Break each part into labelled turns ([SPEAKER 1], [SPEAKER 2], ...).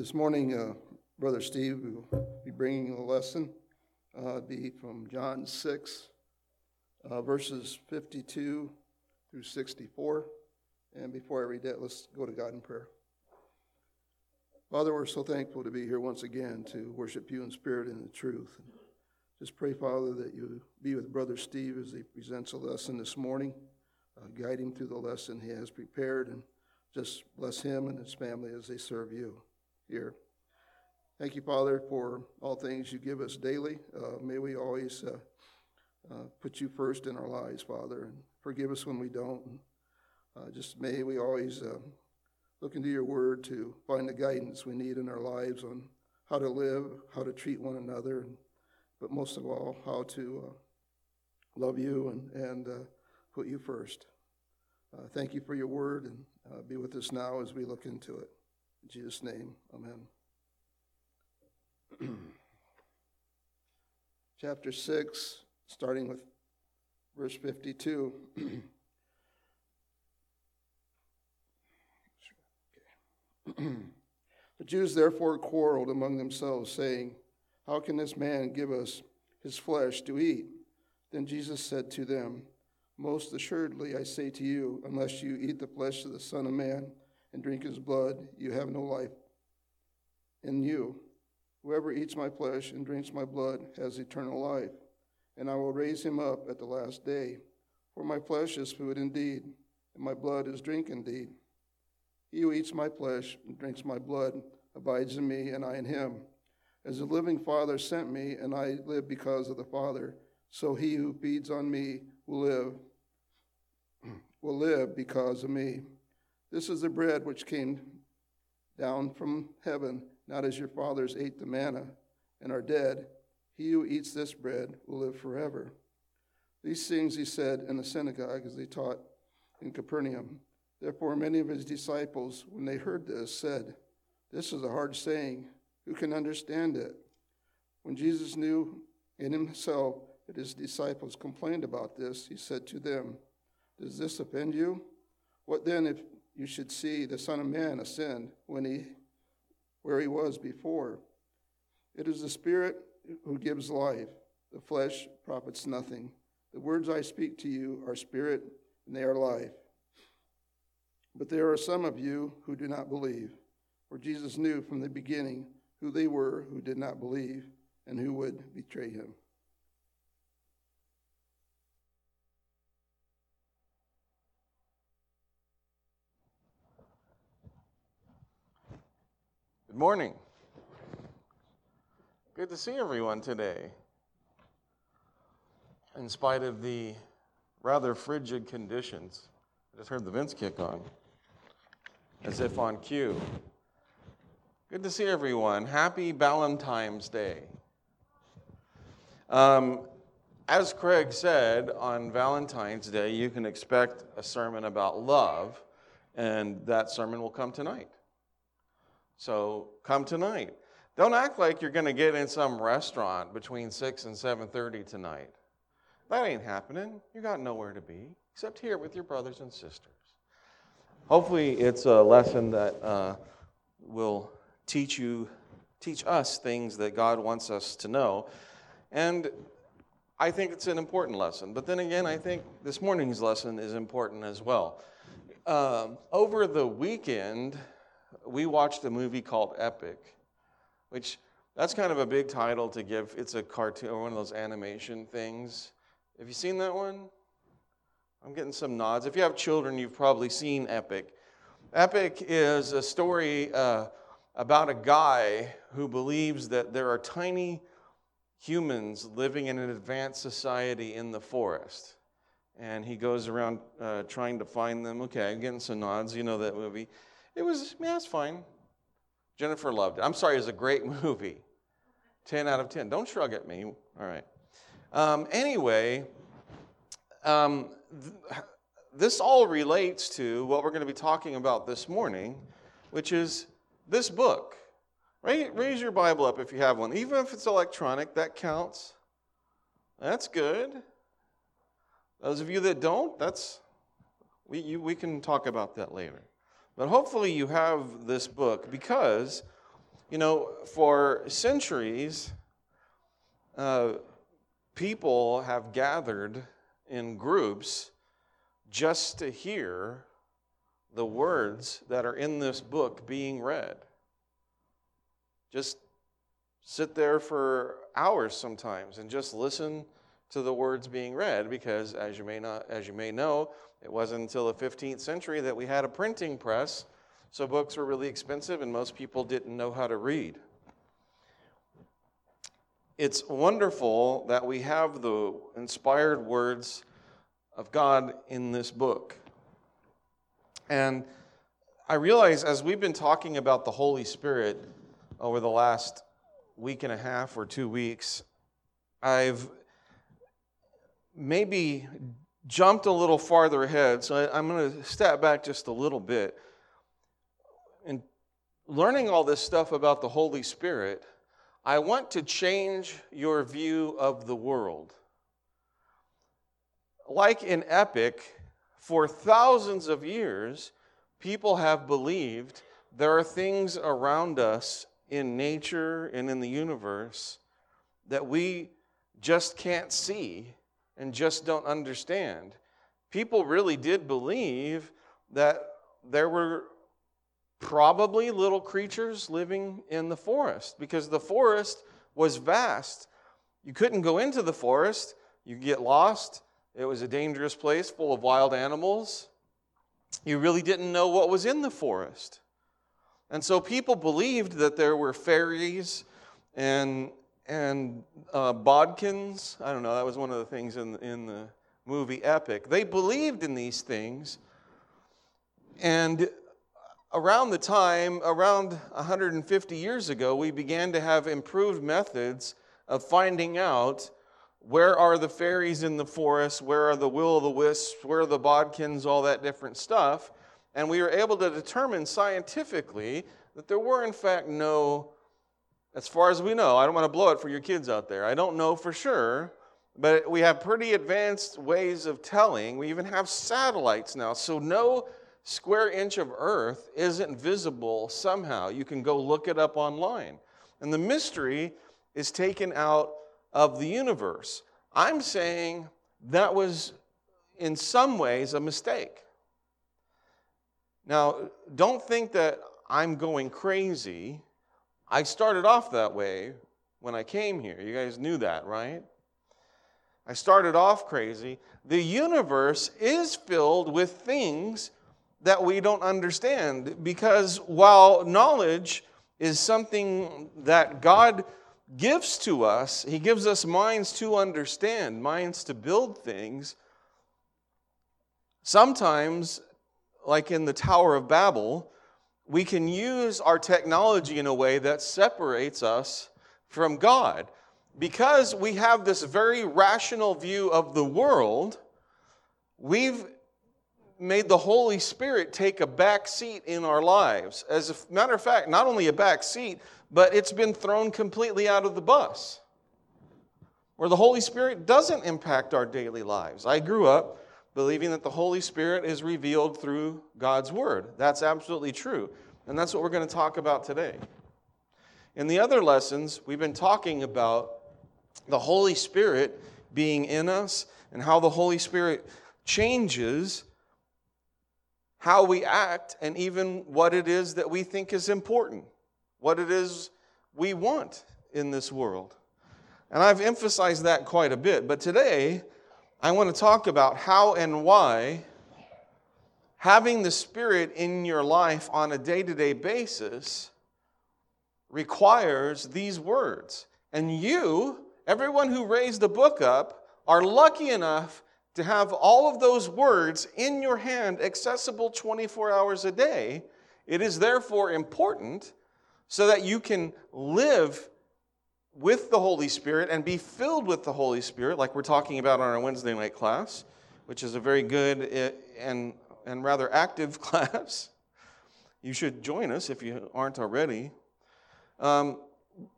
[SPEAKER 1] this morning, uh, Brother Steve will be bringing a lesson, uh, be from John 6, uh, verses 52 through 64. And before I read that, let's go to God in prayer. Father, we're so thankful to be here once again to worship you in spirit and in truth. Just pray, Father, that you be with Brother Steve as he presents a lesson this morning. Uh, guide him through the lesson he has prepared and just bless him and his family as they serve you here. Thank you, Father, for all things you give us daily. Uh, may we always uh, uh, put you first in our lives, Father, and forgive us when we don't. And, uh, just may we always uh, look into your word to find the guidance we need in our lives on how to live, how to treat one another, but most of all, how to uh, love you and, and put you first. thank you for your word, and be with us now as we look into it. In Jesus' name, amen. Chapter 6, starting with verse 52. the Jews therefore quarreled among themselves, saying, How can this man give us his flesh to eat? Then Jesus said to them, Most assuredly I say to you, unless you eat the flesh of the Son of Man and drink his blood, you have no life in you. Whoever eats my flesh and drinks my blood has eternal life, and I will raise him up at the last day. For my flesh is food indeed, and my blood is drink indeed. He who eats my flesh and drinks my blood abides in me, and I in him. As the living Father sent me, and I live because of the Father, so he who feeds on me will live, will live because of me. This is the bread which came down from heaven, not as your fathers ate the manna and are dead. He who eats this bread will live forever. These things he said in the synagogue as they taught in Capernaum. Therefore, many of his disciples, when they heard this, said, This is a hard saying. Who can understand it? When Jesus knew in himself that his disciples complained about this, he said to them, Does this offend you? What then if you should see the Son of Man ascend when he, where he was before. It is the Spirit who gives life, the flesh profits nothing. The words I speak to you are spirit and they are life. But there are some of you who do not believe, for Jesus knew from the beginning who they were who did not believe and who would betray him.
[SPEAKER 2] Good morning. Good to see everyone today. In spite of the rather frigid conditions, I just heard the vents kick on, as if on cue. Good to see everyone. Happy Valentine's Day. Um, as Craig said, on Valentine's Day, you can expect a sermon about love, and that sermon will come tonight. So come tonight. Don't act like you're going to get in some restaurant between 6 and 7:30 tonight. That ain't happening. You got nowhere to be except here with your brothers and sisters. Hopefully, it's a lesson that uh, will teach you, teach us things that God wants us to know, and I think it's an important lesson. But then again, I think this morning's lesson is important as well. Um, over the weekend, we watched a movie called Epic, which that's kind of a big title to give. It's a cartoon one of those animation things. Have you seen that one? I'm getting some nods. If you have children, you've probably seen Epic. Epic is a story uh, about a guy who believes that there are tiny humans living in an advanced society in the forest. And he goes around uh, trying to find them. Okay, I'm getting some nods. You know that movie. It was, yeah, it's fine. Jennifer loved it. I'm sorry, it's a great movie. 10 out of 10. Don't shrug at me. All right. Um, anyway, um, th- this all relates to what we're going to be talking about this morning, which is this book. Raise your Bible up if you have one. Even if it's electronic, that counts. That's good. Those of you that don't, that's we, you, we can talk about that later. But hopefully, you have this book because You know, for centuries, uh, people have gathered in groups just to hear the words that are in this book being read. Just sit there for hours sometimes and just listen to the words being read because as you may not as you may know it wasn't until the 15th century that we had a printing press so books were really expensive and most people didn't know how to read it's wonderful that we have the inspired words of God in this book. And I realize as we've been talking about the Holy Spirit over the last week and a half or two weeks, I've maybe jumped a little farther ahead. So I, am going to step back just a little bit. And learning all this stuff about the Holy Spirit, I want to change your view of the world. Like in Epic, for thousands of years, people have believed there are things around us in nature and in the universe that we just can't see and just don't understand. People really did believe that there were probably little creatures living in the forest because the forest was vast. You couldn't go into the forest, you get lost. It was a dangerous place full of wild animals. You really didn't know what was in the forest. And so people believed that there were fairies and, and uh, bodkins. I don't know, that was one of the things in, in the movie Epic. They believed in these things. And around the time, around 150 years ago, we began to have improved methods of finding out where are the fairies in the forest, where are the will o' the wisps, where are the bodkins, all that different stuff. And we were able to determine scientifically that there were, in fact, no, as far as we know, I don't want to blow it for your kids out there. I don't know for sure, but we have pretty advanced ways of telling. We even have satellites now. So, no square inch of earth isn't visible somehow. You can go look it up online. And the mystery is taken out of the universe. I'm saying that was in some ways a mistake. Now, don't think that I'm going crazy. I started off that way when I came here. You guys knew that, right? I started off crazy. The universe is filled with things that we don't understand because while knowledge is something that God gives to us, He gives us minds to understand, minds to build things. Sometimes, like in the Tower of Babel, we can use our technology in a way that separates us from God. Because we have this very rational view of the world, we've made the Holy Spirit take a back seat in our lives. As a matter of fact, not only a back seat, but it's been thrown completely out of the bus. Where the Holy Spirit doesn't impact our daily lives. I grew up believing that the Holy Spirit is revealed through God's Word. That's absolutely true. And that's what we're going to talk about today. In the other lessons, we've been talking about the Holy Spirit being in us and how the Holy Spirit changes how we act, and even what it is that we think is important, what it is we want in this world. And I've emphasized that quite a bit. But today, I want to talk about how and why having the Spirit in your life on a day to day basis requires these words. And you, everyone who raised the book up, are lucky enough to have all of those words in your hand, accessible 24 hours a day, it is therefore important so that you can live with the Holy Spirit and be filled with the Holy Spirit, like we're talking about on our Wednesday night class, which is a very good eh, and, and rather active class. You should join us if you aren't already. Um,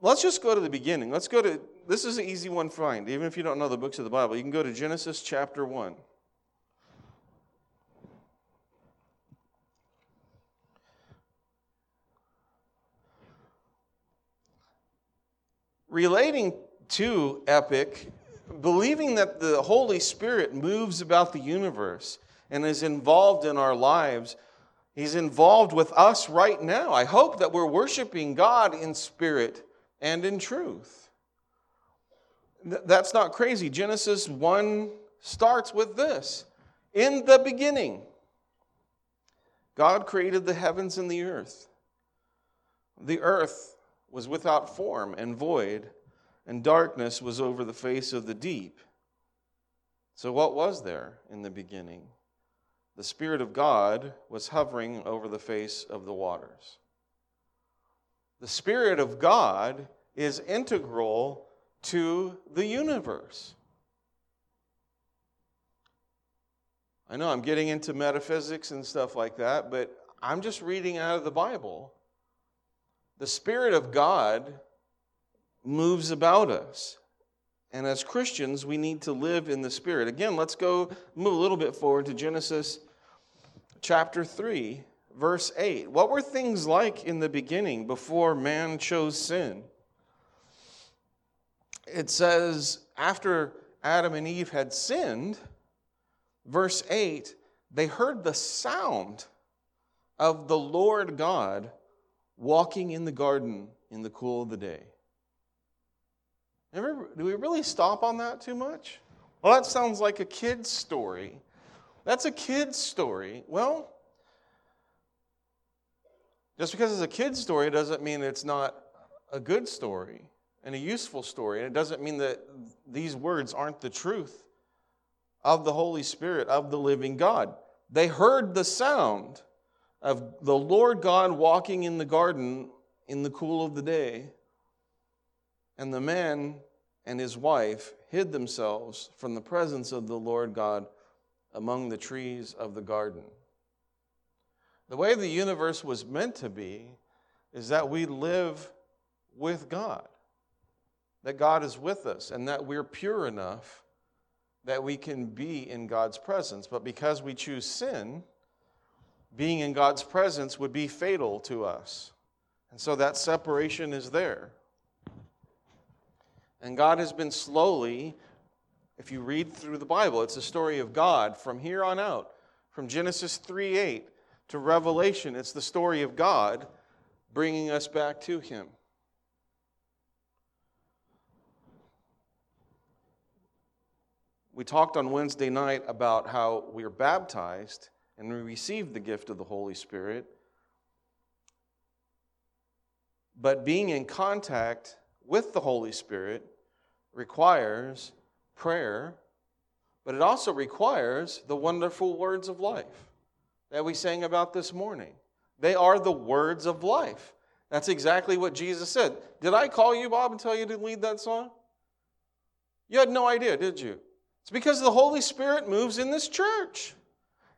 [SPEAKER 2] let's just go to the beginning. Let's go to this is an easy one to find, even if you don't know the books of the Bible. You can go to Genesis chapter 1. Relating to epic, believing that the Holy Spirit moves about the universe and is involved in our lives. He's involved with us right now. I hope that we're worshiping God in spirit and in truth. That's not crazy. Genesis 1 starts with this In the beginning, God created the heavens and the earth. The earth was without form and void, and darkness was over the face of the deep. So, what was there in the beginning? The Spirit of God was hovering over the face of the waters. The Spirit of God is integral to the universe. I know I'm getting into metaphysics and stuff like that, but I'm just reading out of the Bible. The Spirit of God moves about us. And as Christians, we need to live in the Spirit. Again, let's go move a little bit forward to Genesis chapter 3, verse 8. What were things like in the beginning before man chose sin? It says, after Adam and Eve had sinned, verse 8, they heard the sound of the Lord God walking in the garden in the cool of the day. Do we really stop on that too much? Well, that sounds like a kid's story. That's a kid's story. Well, just because it's a kid's story doesn't mean it's not a good story and a useful story. And it doesn't mean that these words aren't the truth of the Holy Spirit, of the living God. They heard the sound of the Lord God walking in the garden in the cool of the day. And the man and his wife hid themselves from the presence of the Lord God among the trees of the garden. The way the universe was meant to be is that we live with God that God is with us and that we're pure enough that we can be in God's presence. But because we choose sin, being in God's presence would be fatal to us. And so that separation is there. And God has been slowly, if you read through the Bible, it's a story of God from here on out, from Genesis 3 8 to Revelation, it's the story of God bringing us back to Him. We talked on Wednesday night about how we are baptized and we receive the gift of the Holy Spirit. But being in contact with the Holy Spirit requires prayer, but it also requires the wonderful words of life that we sang about this morning. They are the words of life. That's exactly what Jesus said. Did I call you, Bob, and tell you to lead that song? You had no idea, did you? It's because the Holy Spirit moves in this church.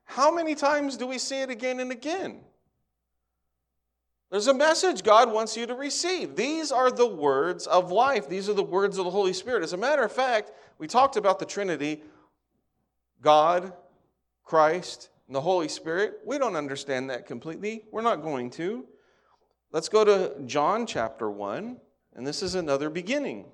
[SPEAKER 2] How many times do we see it again and again? There's a message God wants you to receive. These are the words of life. These are the words of the Holy Spirit. As a matter of fact, we talked about the Trinity God, Christ, and the Holy Spirit. We don't understand that completely. We're not going to. Let's go to John chapter 1, and this is another beginning.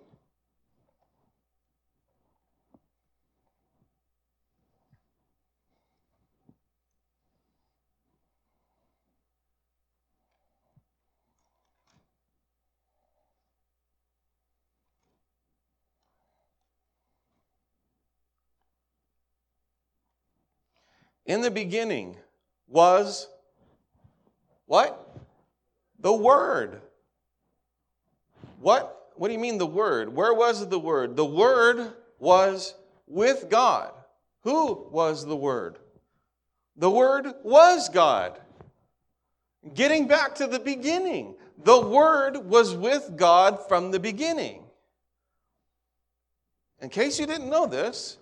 [SPEAKER 2] In the beginning was what? The Word. What? What do you mean the Word? Where was the Word? The Word was with God. Who was the Word? The Word was God. Getting back to the beginning, the Word was with God from the beginning. In case you didn't know this,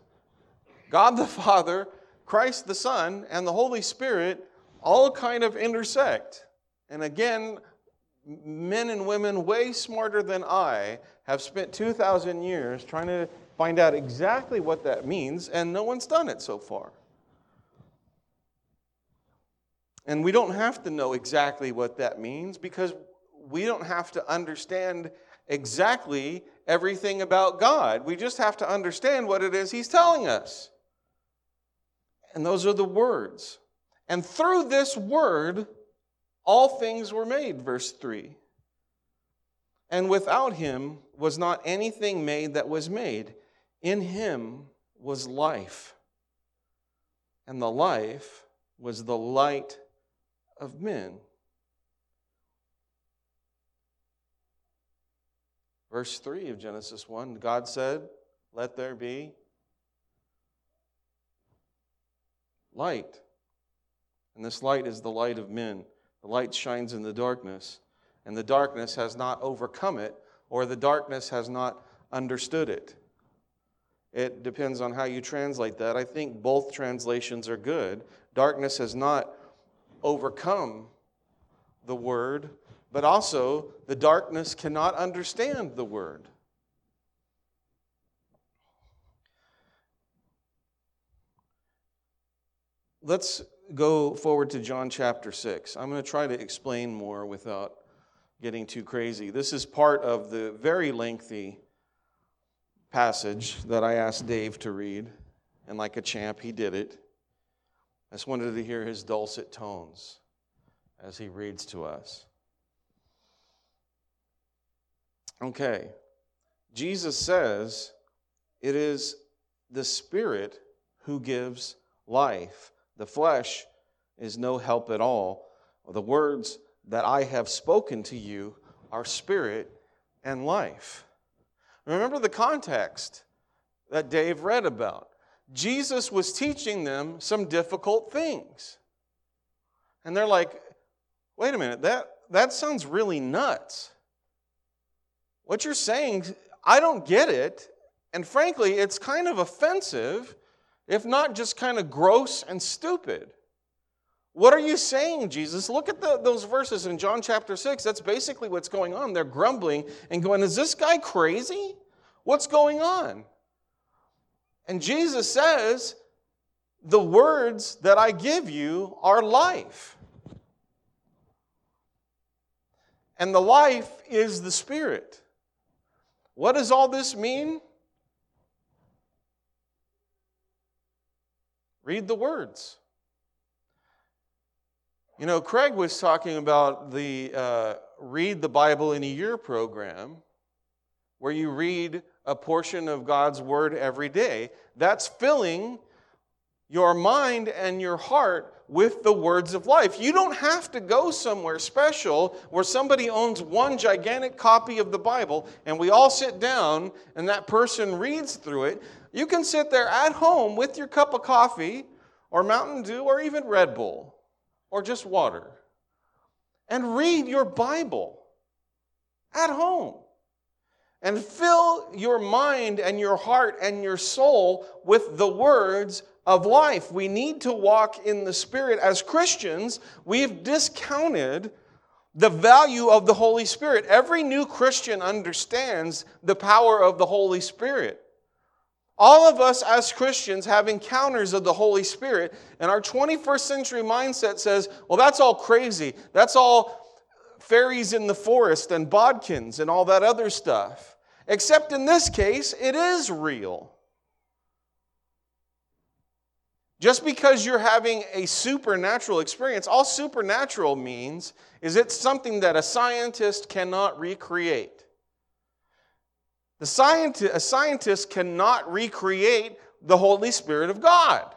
[SPEAKER 2] God the Father Christ the Son and the Holy Spirit all kind of intersect. And again, men and women way smarter than I have spent 2,000 years trying to find out exactly what that means, and no one's done it so far. And we don't have to know exactly what that means because we don't have to understand exactly everything about God. We just have to understand what it is He's telling us. And those are the words. And through this word, all things were made, verse 3. And without him was not anything made that was made. In him was life. And the life was the light of men. Verse 3 of Genesis 1 God said, Let there be light. And this light is the light of men. The light shines in the darkness, and the darkness has not overcome it, or the darkness has not understood it. It depends on how you translate that. I think both translations are good. Darkness has not overcome the word, but also the darkness cannot understand the word. Let's go forward to John chapter 6. I'm going to try to explain more without getting too crazy. This is part of the very lengthy passage that I asked Dave to read, and like a champ, he did it. I just wanted to hear his dulcet tones as he reads to us. Okay, Jesus says it is the Spirit who gives life. The flesh is no help at all. The words that I have spoken to you are spirit and life. Remember the context that Dave read about. Jesus was teaching them some difficult things. And they're like, wait a minute, that, that sounds really nuts. What you're saying, I don't get it. And frankly, it's kind of offensive if not just kind of gross and stupid. What are you saying, Jesus? Look at the, those verses in John chapter 6. That's basically what's going on. They're grumbling and going, Is this guy crazy? What's going on? And Jesus says, The words that I give you are life. And the life is the Spirit. What does all this mean? Read the words. You know, Craig was talking about the uh, Read the Bible in a Year program, where you read a portion of God's Word every day. That's filling your mind and your heart with the words of life. You don't have to go somewhere special where somebody owns one gigantic copy of the Bible and we all sit down and that person reads through it. You can sit there at home with your cup of coffee or Mountain Dew or even Red Bull or just water and read your Bible at home and fill your mind and your heart and your soul with the words of life. We need to walk in the Spirit. As Christians, we've discounted the value of the Holy Spirit. Every new Christian understands the power of the Holy Spirit. All of us as Christians have encounters of the Holy Spirit, and our 21st century mindset says, well, that's all crazy. That's all fairies in the forest and bodkins and all that other stuff. Except in this case, it is real. Just because you're having a supernatural experience, all supernatural means is it's something that a scientist cannot recreate. The scientist, a scientist cannot recreate the Holy Spirit of God.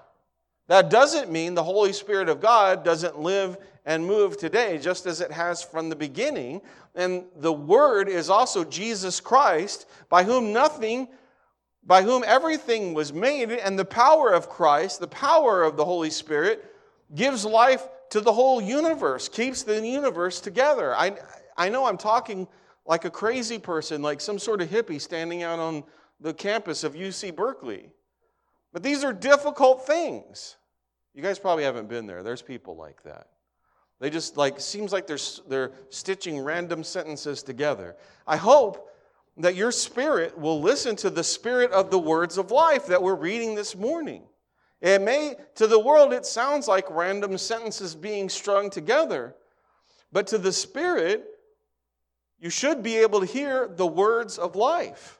[SPEAKER 2] That doesn't mean the Holy Spirit of God doesn't live and move today, just as it has from the beginning. And the Word is also Jesus Christ, by whom nothing, by whom everything was made, and the power of Christ, the power of the Holy Spirit, gives life to the whole universe, keeps the universe together. I, I know I'm talking like a crazy person, like some sort of hippie standing out on the campus of UC Berkeley. But these are difficult things. You guys probably haven't been there. There's people like that. They just like seems like they're they're stitching random sentences together. I hope that your spirit will listen to the spirit of the words of life that we're reading this morning. It may to the world it sounds like random sentences being strung together, but to the spirit you should be able to hear the words of life.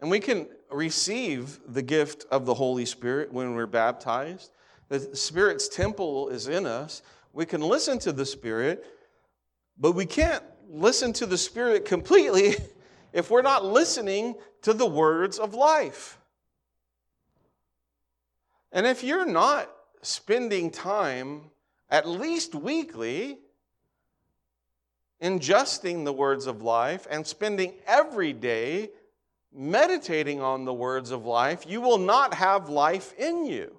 [SPEAKER 2] And we can receive the gift of the Holy Spirit when we're baptized. The Spirit's temple is in us. We can listen to the Spirit, but we can't listen to the Spirit completely if we're not listening to the words of life. And if you're not spending time, at least weekly, ingesting the words of life and spending every day meditating on the words of life, you will not have life in you.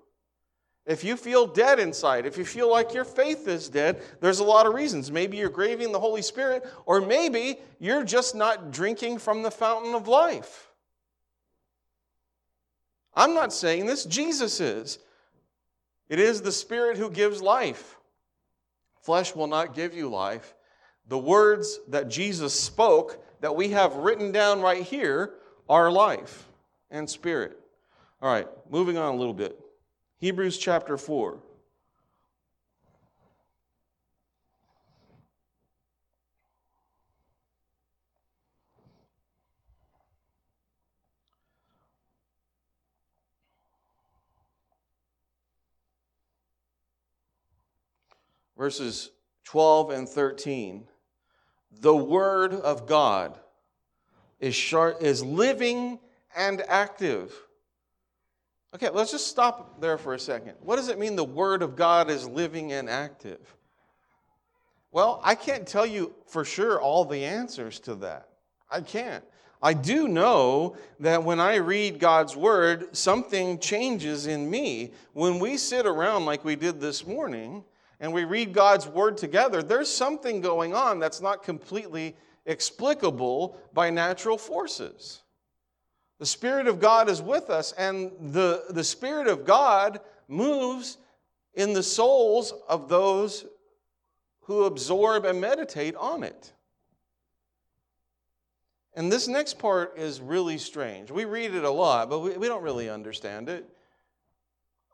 [SPEAKER 2] If you feel dead inside, if you feel like your faith is dead, there's a lot of reasons. Maybe you're grieving the Holy Spirit, or maybe you're just not drinking from the fountain of life. I'm not saying this, Jesus is. It is the Spirit who gives life. Flesh will not give you life. The words that Jesus spoke, that we have written down right here, are life and spirit. All right, moving on a little bit. Hebrews chapter 4. Verses 12 and 13. The Word of God is, sharp, is living and active Okay, let's just stop there for a second. What does it mean the Word of God is living and active? Well, I can't tell you for sure all the answers to that. I can't. I do know that when I read God's Word, something changes in me. When we sit around like we did this morning and we read God's Word together, there's something going on that's not completely explicable by natural forces. The Spirit of God is with us, and the, the Spirit of God moves in the souls of those who absorb and meditate on it. And this next part is really strange. We read it a lot, but we, we don't really understand it.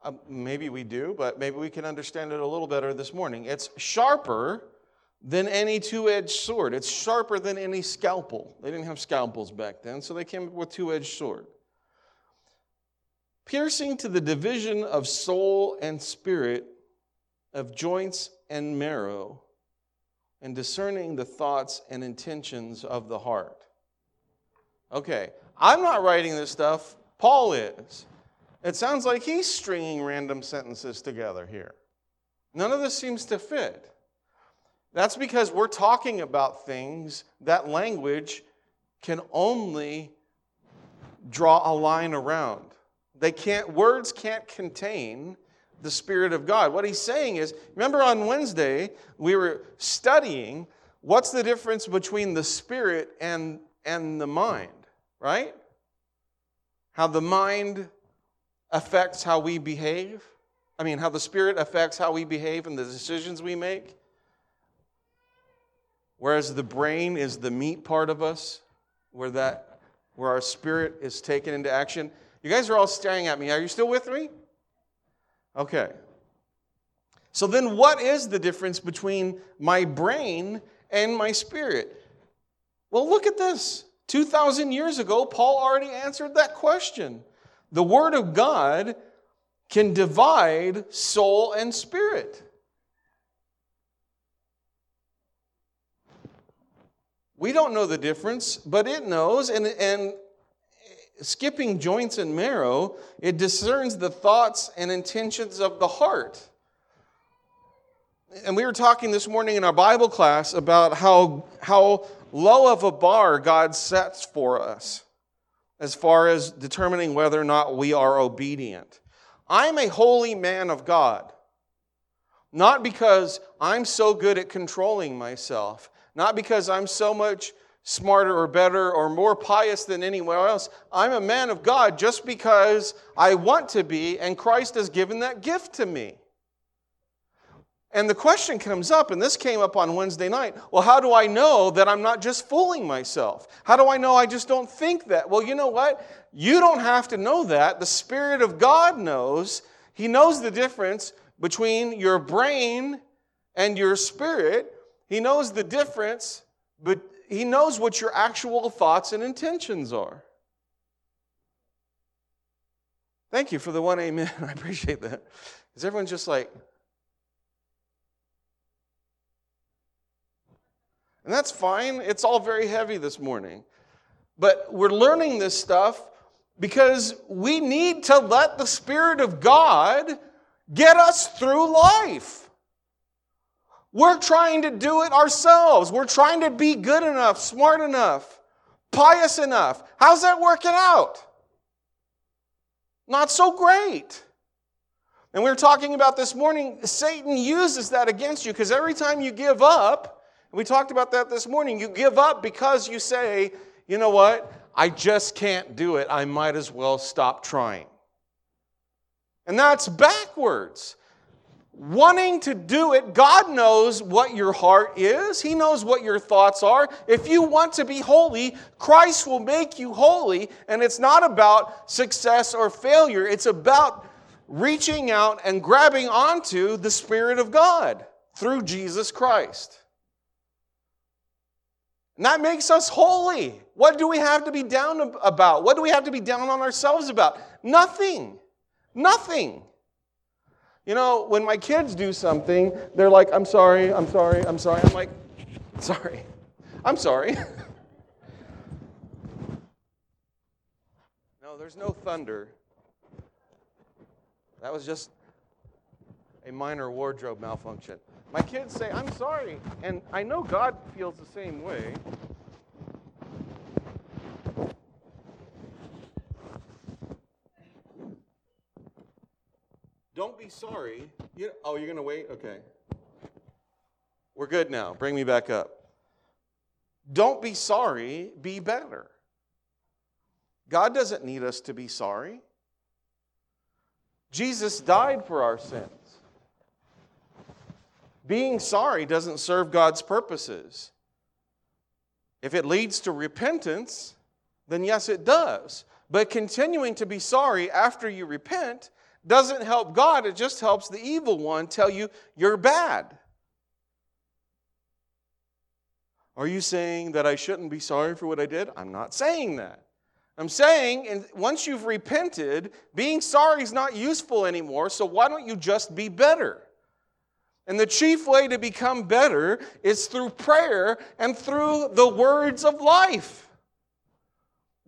[SPEAKER 2] Uh, maybe we do, but maybe we can understand it a little better this morning. It's sharper than any two edged sword. It's sharper than any scalpel. They didn't have scalpels back then, so they came up with two edged sword. Piercing to the division of soul and spirit, of joints and marrow, and discerning the thoughts and intentions of the heart. Okay, I'm not writing this stuff, Paul is. It sounds like he's stringing random sentences together here. None of this seems to fit. That's because we're talking about things that language can only draw a line around. They can't, words can't contain the Spirit of God. What he's saying is, remember on Wednesday, we were studying what's the difference between the Spirit and, and the mind, right? How the mind affects how we behave. I mean, how the Spirit affects how we behave and the decisions we make. Whereas the brain is the meat part of us, where that where our spirit is taken into action. You guys are all staring at me. Are you still with me? Okay. So then what is the difference between my brain and my spirit? Well, look at this. 2,000 years ago, Paul already answered that question. The Word of God can divide soul and spirit. We don't know the difference, but it knows. And, and skipping joints and marrow, it discerns the thoughts and intentions of the heart. And we were talking this morning in our Bible class about how, how low of a bar God sets for us as far as determining whether or not we are obedient. I'm a holy man of God, not because I'm so good at controlling myself, not because I'm so much smarter or better or more pious than anyone else. I'm a man of God just because I want to be, and Christ has given that gift to me. And the question comes up, and this came up on Wednesday night well, how do I know that I'm not just fooling myself? How do I know I just don't think that? Well, you know what? You don't have to know that. The Spirit of God knows. He knows the difference between your brain and your spirit. He knows the difference, but He knows what your actual thoughts and intentions are. Thank you for the one amen. I appreciate that. Is everyone just like, and that's fine. It's all very heavy this morning. But we're learning this stuff because we need to let the Spirit of God get us through life. We're trying to do it ourselves. We're trying to be good enough, smart enough, pious enough. How's that working out? Not so great. And we were talking about this morning, Satan uses that against you because every time you give up, we talked about that this morning, you give up because you say, you know what? I just can't do it. I might as well stop trying. And that's backwards. Wanting to do it, God knows what your heart is. He knows what your thoughts are. If you want to be holy, Christ will make you holy. And it's not about success or failure, it's about reaching out and grabbing onto the Spirit of God through Jesus Christ. And that makes us holy. What do we have to be down about? What do we have to be down on ourselves about? Nothing. Nothing. You know, when my kids do something, they're like, I'm sorry, I'm sorry, I'm sorry. I'm like, sorry. I'm sorry. no, there's no thunder. That was just a minor wardrobe malfunction. My kids say, I'm sorry. And I know God feels the same way. Don't be sorry. You, oh, you're going to wait? Okay. We're good now. Bring me back up. Don't be sorry, be better. God doesn't need us to be sorry. Jesus died for our sins. Being sorry doesn't serve God's purposes. If it leads to repentance, then yes, it does. But continuing to be sorry after you repent doesn't help God, it just helps the evil one tell you you're bad. Are you saying that I shouldn't be sorry for what I did? I'm not saying that. I'm saying once you've repented, being sorry is not useful anymore, so why don't you just be better? And the chief way to become better is through prayer and through the words of life.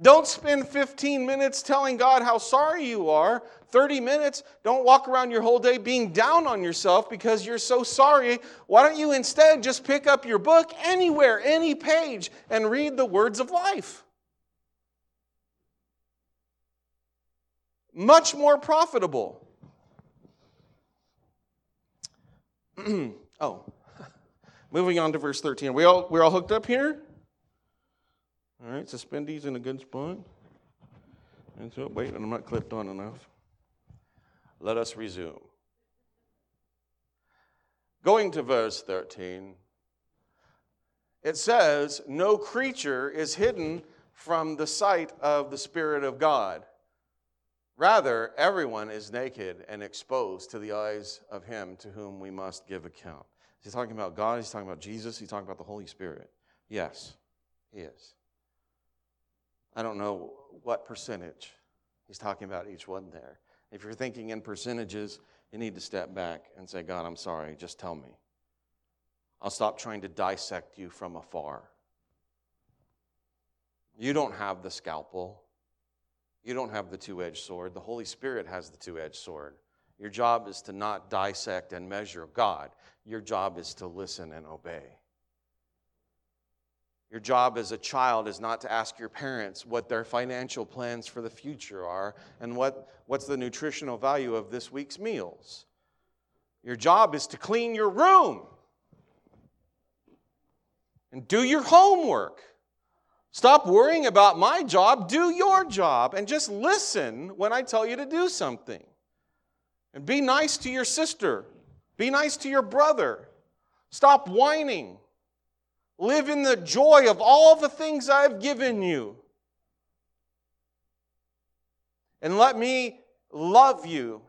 [SPEAKER 2] Don't spend 15 minutes telling God how sorry you are. 30 minutes. Don't walk around your whole day being down on yourself because you're so sorry. Why don't you instead just pick up your book anywhere, any page, and read the words of life? Much more profitable. oh, moving on to verse 13. We all, we're all hooked up here? All right, suspendees in a good spot. And so, wait, I'm not clipped on enough. Let us resume. Going to verse 13, it says, No creature is hidden from the sight of the Spirit of God. Rather, everyone is naked and exposed to the eyes of Him to whom we must give account. He's talking about God, he's talking about Jesus, he's talking about the Holy Spirit. Yes, he is. I don't know what percentage he's talking about each one there. If you're thinking in percentages, you need to step back and say, God, I'm sorry, just tell me. I'll stop trying to dissect you from afar. You don't have the scalpel. You don't have the two edged sword. The Holy Spirit has the two edged sword. Your job is to not dissect and measure God, your job is to listen and obey. Your job as a child is not to ask your parents what their financial plans for the future are and what, what's the nutritional value of this week's meals. Your job is to clean your room and do your homework. Stop worrying about my job, do your job, and just listen when I tell you to do something. And be nice to your sister, be nice to your brother. Stop whining. Live in the joy of all the things I've given you. And let me love you,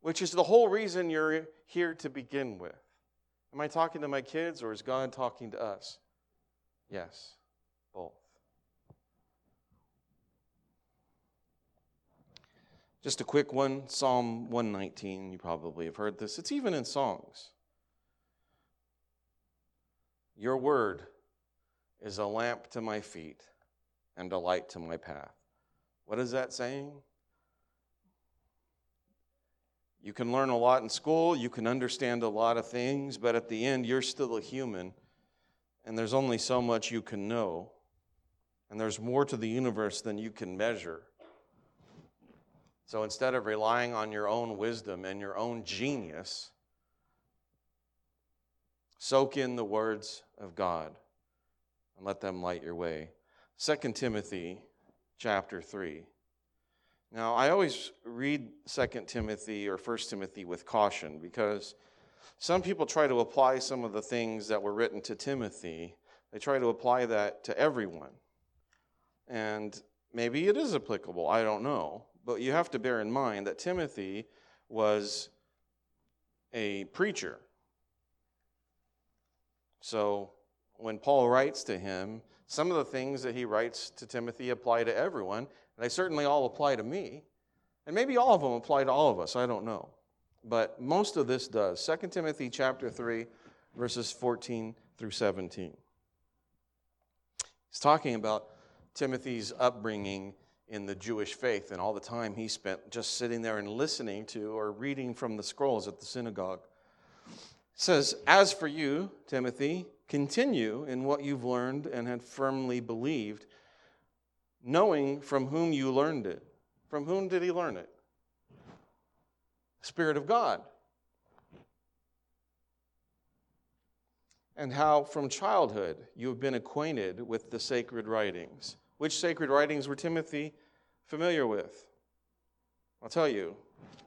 [SPEAKER 2] which is the whole reason you're here to begin with. Am I talking to my kids or is God talking to us? Yes, both. Just a quick one Psalm 119. You probably have heard this. It's even in songs. Your word is a lamp to my feet and a light to my path. What is that saying? You can learn a lot in school, you can understand a lot of things, but at the end, you're still a human, and there's only so much you can know, and there's more to the universe than you can measure. So instead of relying on your own wisdom and your own genius, soak in the words of God and let them light your way. 2 Timothy chapter 3. Now, I always read 2 Timothy or 1 Timothy with caution because some people try to apply some of the things that were written to Timothy, they try to apply that to everyone. And maybe it is applicable, I don't know. But you have to bear in mind that Timothy was a preacher. So when Paul writes to him, some of the things that he writes to Timothy apply to everyone, and they certainly all apply to me. And maybe all of them apply to all of us, I don't know. But most of this does. 2 Timothy chapter 3, verses 14 through 17. He's talking about Timothy's upbringing in the Jewish faith and all the time he spent just sitting there and listening to or reading from the scrolls at the synagogue. It says, As for you, Timothy, Continue in what you've learned and had firmly believed, knowing from whom you learned it. From whom did he learn it? Spirit of God. And how from childhood you have been acquainted with the sacred writings. Which sacred writings were Timothy familiar with? I'll tell you,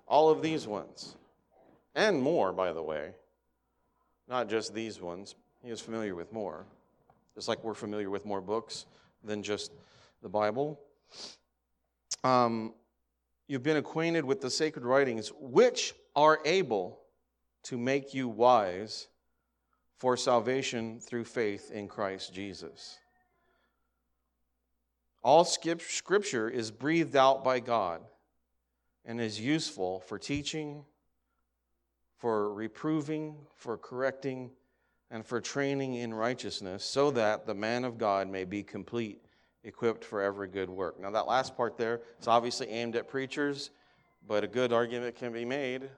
[SPEAKER 2] all of these ones, and more, by the way. Not just these ones, he was familiar with more. Just like we're familiar with more books than just the Bible. Um, you've been acquainted with the sacred writings, which are able to make you wise for salvation through faith in Christ Jesus. All scripture is breathed out by God and is useful for teaching, for reproving, for correcting, and for training in righteousness, so that the man of God may be complete, equipped for every good work. Now, that last part there is obviously aimed at preachers, but a good argument can be made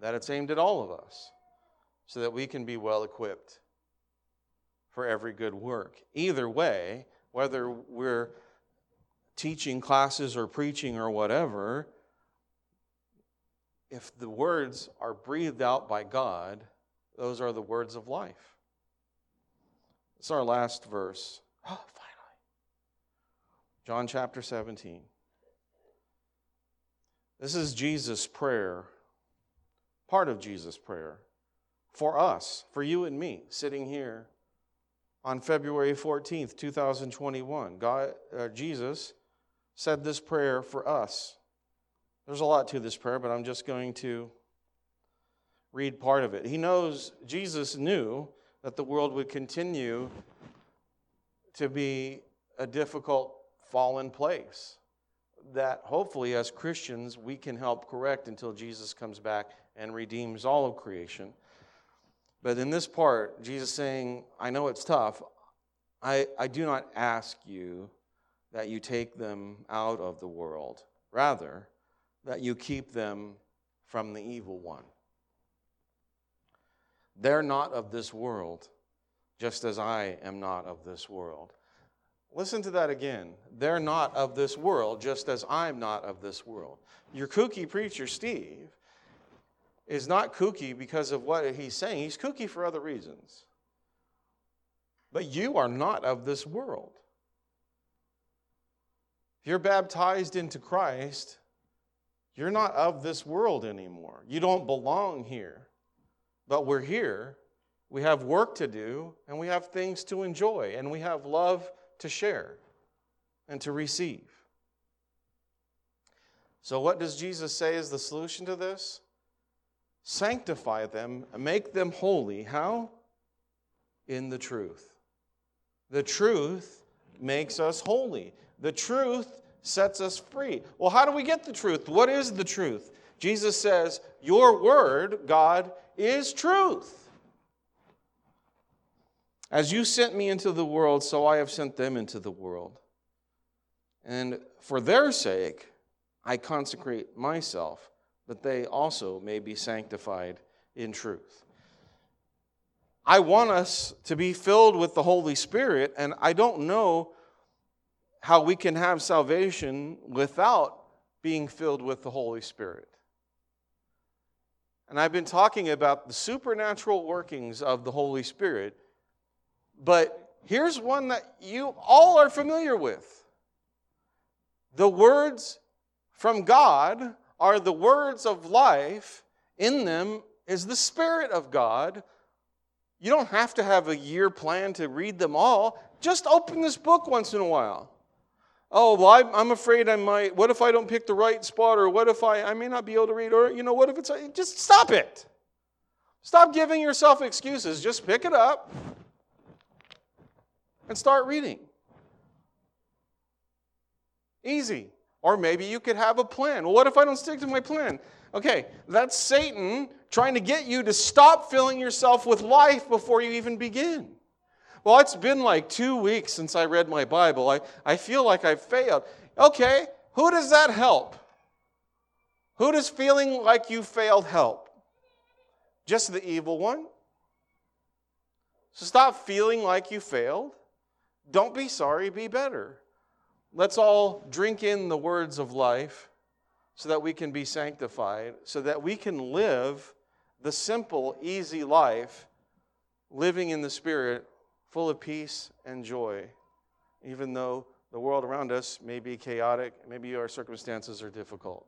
[SPEAKER 2] that it's aimed at all of us, so that we can be well equipped for every good work. Either way, whether we're teaching classes or preaching or whatever, if the words are breathed out by God, those are the words of life. It's our last verse. Oh, finally. John chapter 17. This is Jesus' prayer, part of Jesus' prayer for us, for you and me, sitting here on February 14th, 2021. God, uh, Jesus said this prayer for us. There's a lot to this prayer, but I'm just going to read part of it. He knows, Jesus knew that the world would continue to be a difficult, fallen place that hopefully, as Christians, we can help correct until Jesus comes back and redeems all of creation. But in this part, Jesus saying, I know it's tough. I, I do not ask you that you take them out of the world, rather, that you keep them from the evil one. They're not of this world, just as I am not of this world. Listen to that again. They're not of this world, just as I'm not of this world. Your kooky preacher, Steve, is not kooky because of what he's saying, he's kooky for other reasons. But you are not of this world. If you're baptized into Christ, you're not of this world anymore. You don't belong here. But we're here, we have work to do, and we have things to enjoy, and we have love to share and to receive. So, what does Jesus say is the solution to this? sanctify them, make them holy. How? In the truth. The truth makes us holy. The truth sets us free. Well, how do we get the truth? What is the truth? Jesus says, Your word, God, is truth. As you sent me into the world, so I have sent them into the world. And for their sake, I consecrate myself, that they also may be sanctified in truth. I want us to be filled with the Holy Spirit, and I don't know how we can have salvation without being filled with the Holy Spirit. And I've been talking about the supernatural workings of the Holy Spirit but here's one that you all are familiar with. The words from God are the words of life. In them is the Spirit of God. You don't have to have a year plan to read them all. Just open this book once in a while. Oh, well, I'm afraid I might. What if I don't pick the right spot? Or what if I, I may not be able to read? Or, you know, what if it's. Just stop it. Stop giving yourself excuses. Just pick it up and start reading. Easy. Or maybe you could have a plan. Well, what if I don't stick to my plan? Okay, that's Satan trying to get you to stop filling yourself with life before you even begin. Well, it's been like two weeks since I read my Bible. I, I feel like I've failed. Okay, who does that help? Who does feeling like you failed help? Just the evil one? So stop feeling like you failed. Don't be sorry, be better. Let's all drink in the words of life so that we can be sanctified, so that we can live the simple, easy life, living in the Spirit, full of peace and joy, even though the world around us may be chaotic, maybe our circumstances are difficult.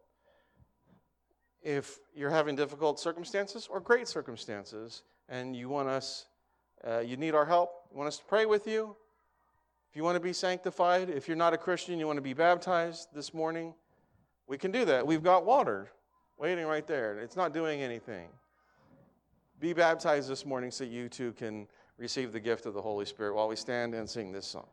[SPEAKER 2] If you're having difficult circumstances or great circumstances, and you want us, uh, you need our help, you want us to pray with you, if you want to be sanctified, if you're not a Christian, you want to be baptized this morning, we can do that. We've got water waiting right there. It's not doing anything. Be baptized this morning so you too can receive the gift of the Holy Spirit while we stand and sing this song.